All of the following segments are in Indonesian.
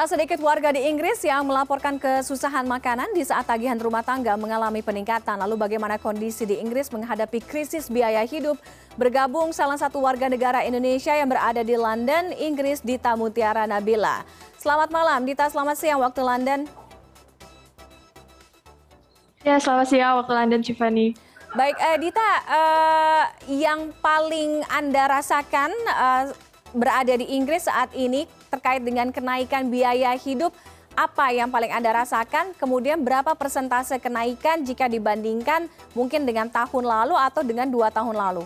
Tak sedikit warga di Inggris yang melaporkan kesusahan makanan di saat tagihan rumah tangga mengalami peningkatan. Lalu bagaimana kondisi di Inggris menghadapi krisis biaya hidup? Bergabung salah satu warga negara Indonesia yang berada di London, Inggris, Dita Mutiara Nabila. Selamat malam, Dita. Selamat siang waktu London. Ya, selamat siang waktu London, Tiffany. Baik, eh, Dita, eh, yang paling Anda rasakan eh, berada di Inggris saat ini terkait dengan kenaikan biaya hidup apa yang paling Anda rasakan? Kemudian berapa persentase kenaikan jika dibandingkan mungkin dengan tahun lalu atau dengan dua tahun lalu?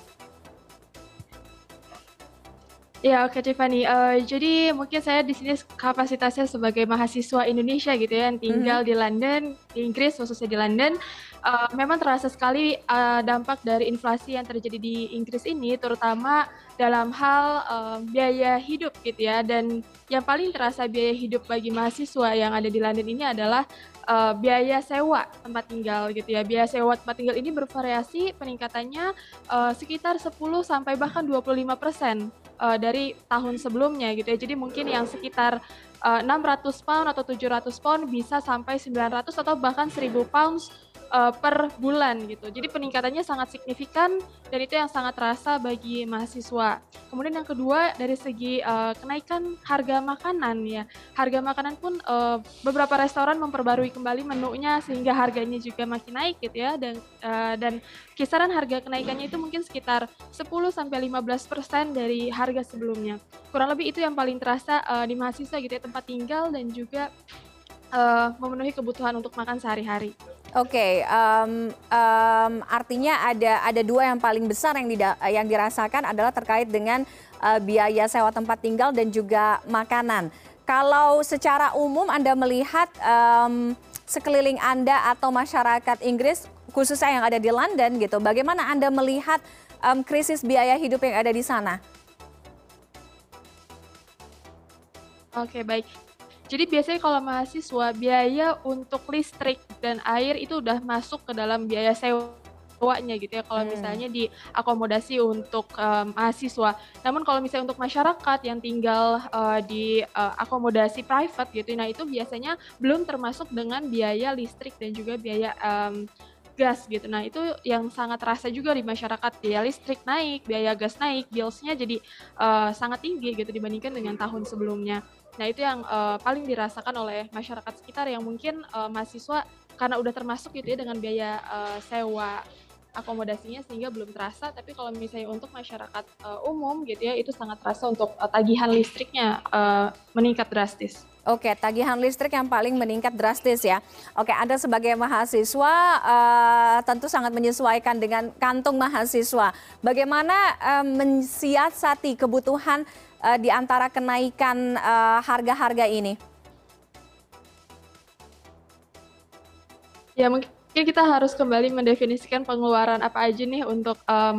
Ya, oke Tiffany. Uh, jadi mungkin saya di sini kapasitasnya sebagai mahasiswa Indonesia gitu ya yang tinggal mm -hmm. di London, di Inggris khususnya di London. Uh, memang terasa sekali uh, dampak dari inflasi yang terjadi di Inggris ini, terutama dalam hal uh, biaya hidup gitu ya. Dan yang paling terasa biaya hidup bagi mahasiswa yang ada di London ini adalah uh, biaya sewa tempat tinggal gitu ya. Biaya sewa tempat tinggal ini bervariasi peningkatannya uh, sekitar 10 sampai bahkan 25 persen uh, dari tahun sebelumnya gitu ya. Jadi mungkin yang sekitar uh, 600 pound atau 700 pound bisa sampai 900 atau bahkan 1000 pounds uh, per bulan gitu. Jadi peningkatannya sangat signifikan dan itu yang sangat terasa bagi mahasiswa. Kemudian yang kedua dari segi uh, kenaikan harga makanan ya. Harga makanan pun uh, beberapa restoran memperbarui kembali menunya sehingga harganya juga makin naik gitu ya dan uh, dan kisaran harga kenaikannya itu mungkin sekitar 10 sampai 15% dari harga sebelumnya. Kurang lebih itu yang paling terasa uh, di mahasiswa gitu ya tempat tinggal dan juga uh, memenuhi kebutuhan untuk makan sehari-hari. Oke, um, um, artinya ada ada dua yang paling besar yang dida, yang dirasakan adalah terkait dengan uh, biaya sewa tempat tinggal dan juga makanan. Kalau secara umum Anda melihat um, sekeliling Anda atau masyarakat Inggris khususnya yang ada di London gitu, bagaimana Anda melihat um, krisis biaya hidup yang ada di sana? Oke, baik. Jadi biasanya kalau mahasiswa biaya untuk listrik dan air itu udah masuk ke dalam biaya sewanya gitu ya kalau hmm. misalnya diakomodasi untuk um, mahasiswa. Namun kalau misalnya untuk masyarakat yang tinggal uh, di uh, akomodasi private gitu, nah itu biasanya belum termasuk dengan biaya listrik dan juga biaya um, gas gitu. Nah itu yang sangat terasa juga di masyarakat biaya listrik naik, biaya gas naik, billsnya jadi uh, sangat tinggi gitu dibandingkan dengan tahun sebelumnya. Nah itu yang uh, paling dirasakan oleh masyarakat sekitar yang mungkin uh, mahasiswa karena udah termasuk gitu ya dengan biaya uh, sewa akomodasinya sehingga belum terasa tapi kalau misalnya untuk masyarakat uh, umum gitu ya itu sangat terasa untuk uh, tagihan listriknya uh, meningkat drastis. Oke, tagihan listrik yang paling meningkat drastis ya. Oke, Anda sebagai mahasiswa uh, tentu sangat menyesuaikan dengan kantung mahasiswa. Bagaimana uh, mensiasati kebutuhan uh, di antara kenaikan uh, harga-harga ini? Ya mungkin kita harus kembali mendefinisikan pengeluaran apa aja nih untuk uh,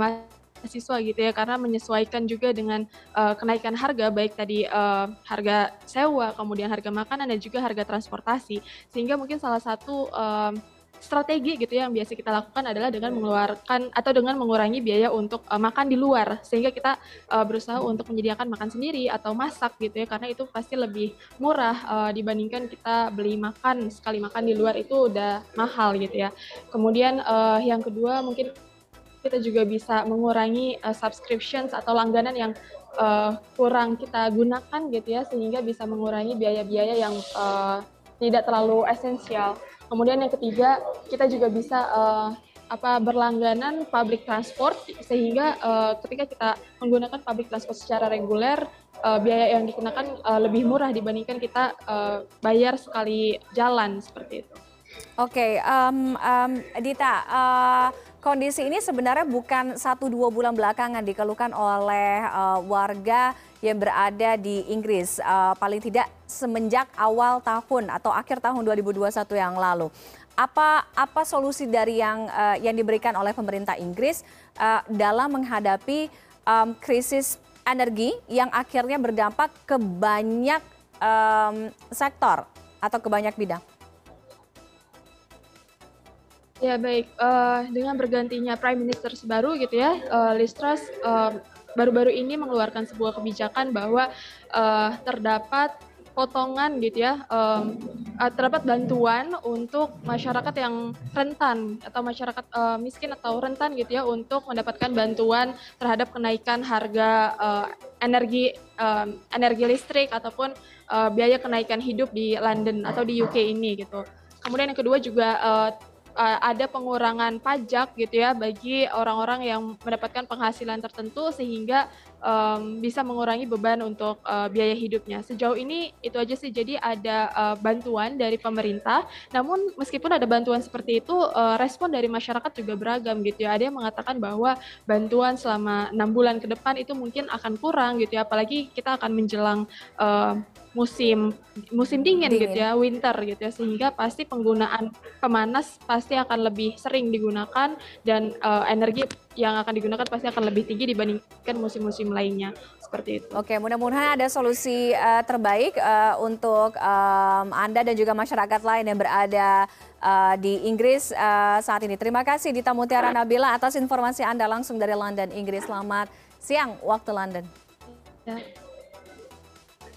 mahasiswa gitu ya karena menyesuaikan juga dengan uh, kenaikan harga baik tadi uh, harga sewa kemudian harga makanan dan juga harga transportasi sehingga mungkin salah satu uh, strategi gitu ya yang biasa kita lakukan adalah dengan mengeluarkan atau dengan mengurangi biaya untuk uh, makan di luar sehingga kita uh, berusaha untuk menyediakan makan sendiri atau masak gitu ya karena itu pasti lebih murah uh, dibandingkan kita beli makan sekali makan di luar itu udah mahal gitu ya. Kemudian uh, yang kedua mungkin kita juga bisa mengurangi uh, subscriptions atau langganan yang uh, kurang kita gunakan gitu ya sehingga bisa mengurangi biaya-biaya yang uh, tidak terlalu esensial. Kemudian yang ketiga, kita juga bisa uh, apa berlangganan public transport sehingga uh, ketika kita menggunakan public transport secara reguler uh, biaya yang dikenakan uh, lebih murah dibandingkan kita uh, bayar sekali jalan seperti itu. Oke, okay, um, um, Dita, uh, kondisi ini sebenarnya bukan satu dua bulan belakangan dikeluhkan oleh uh, warga yang berada di Inggris, uh, paling tidak semenjak awal tahun atau akhir tahun 2021 yang lalu. Apa apa solusi dari yang uh, yang diberikan oleh pemerintah Inggris uh, dalam menghadapi um, krisis energi yang akhirnya berdampak ke banyak um, sektor atau ke banyak bidang? Ya baik, uh, dengan bergantinya Prime Minister baru gitu ya, uh, Liz Truss uh, baru-baru ini mengeluarkan sebuah kebijakan bahwa uh, terdapat potongan gitu ya, um, terdapat bantuan untuk masyarakat yang rentan atau masyarakat uh, miskin atau rentan gitu ya untuk mendapatkan bantuan terhadap kenaikan harga uh, energi um, energi listrik ataupun uh, biaya kenaikan hidup di London atau di UK ini gitu. Kemudian yang kedua juga uh, uh, ada pengurangan pajak gitu ya bagi orang-orang yang mendapatkan penghasilan tertentu sehingga um, bisa mengurangi beban untuk uh, biaya hidupnya. Sejauh ini itu aja sih. Jadi ada uh, bantuan dari pemerintah. Namun meskipun ada bantuan seperti itu, uh, respon dari masyarakat juga beragam gitu ya. Ada yang mengatakan bahwa bantuan selama enam bulan ke depan itu mungkin akan kurang gitu ya. Apalagi kita akan menjelang uh, musim musim dingin, dingin gitu ya, winter gitu ya, sehingga pasti penggunaan pemanas pasti akan lebih sering digunakan dan uh, energi yang akan digunakan pasti akan lebih tinggi dibandingkan musim-musim lainnya seperti itu. Oke, mudah-mudahan ada solusi uh, terbaik uh, untuk um, Anda dan juga masyarakat lain yang berada uh, di Inggris uh, saat ini. Terima kasih Dita Mutiara Nabila atas informasi Anda langsung dari London, Inggris. Selamat siang waktu London. Ya.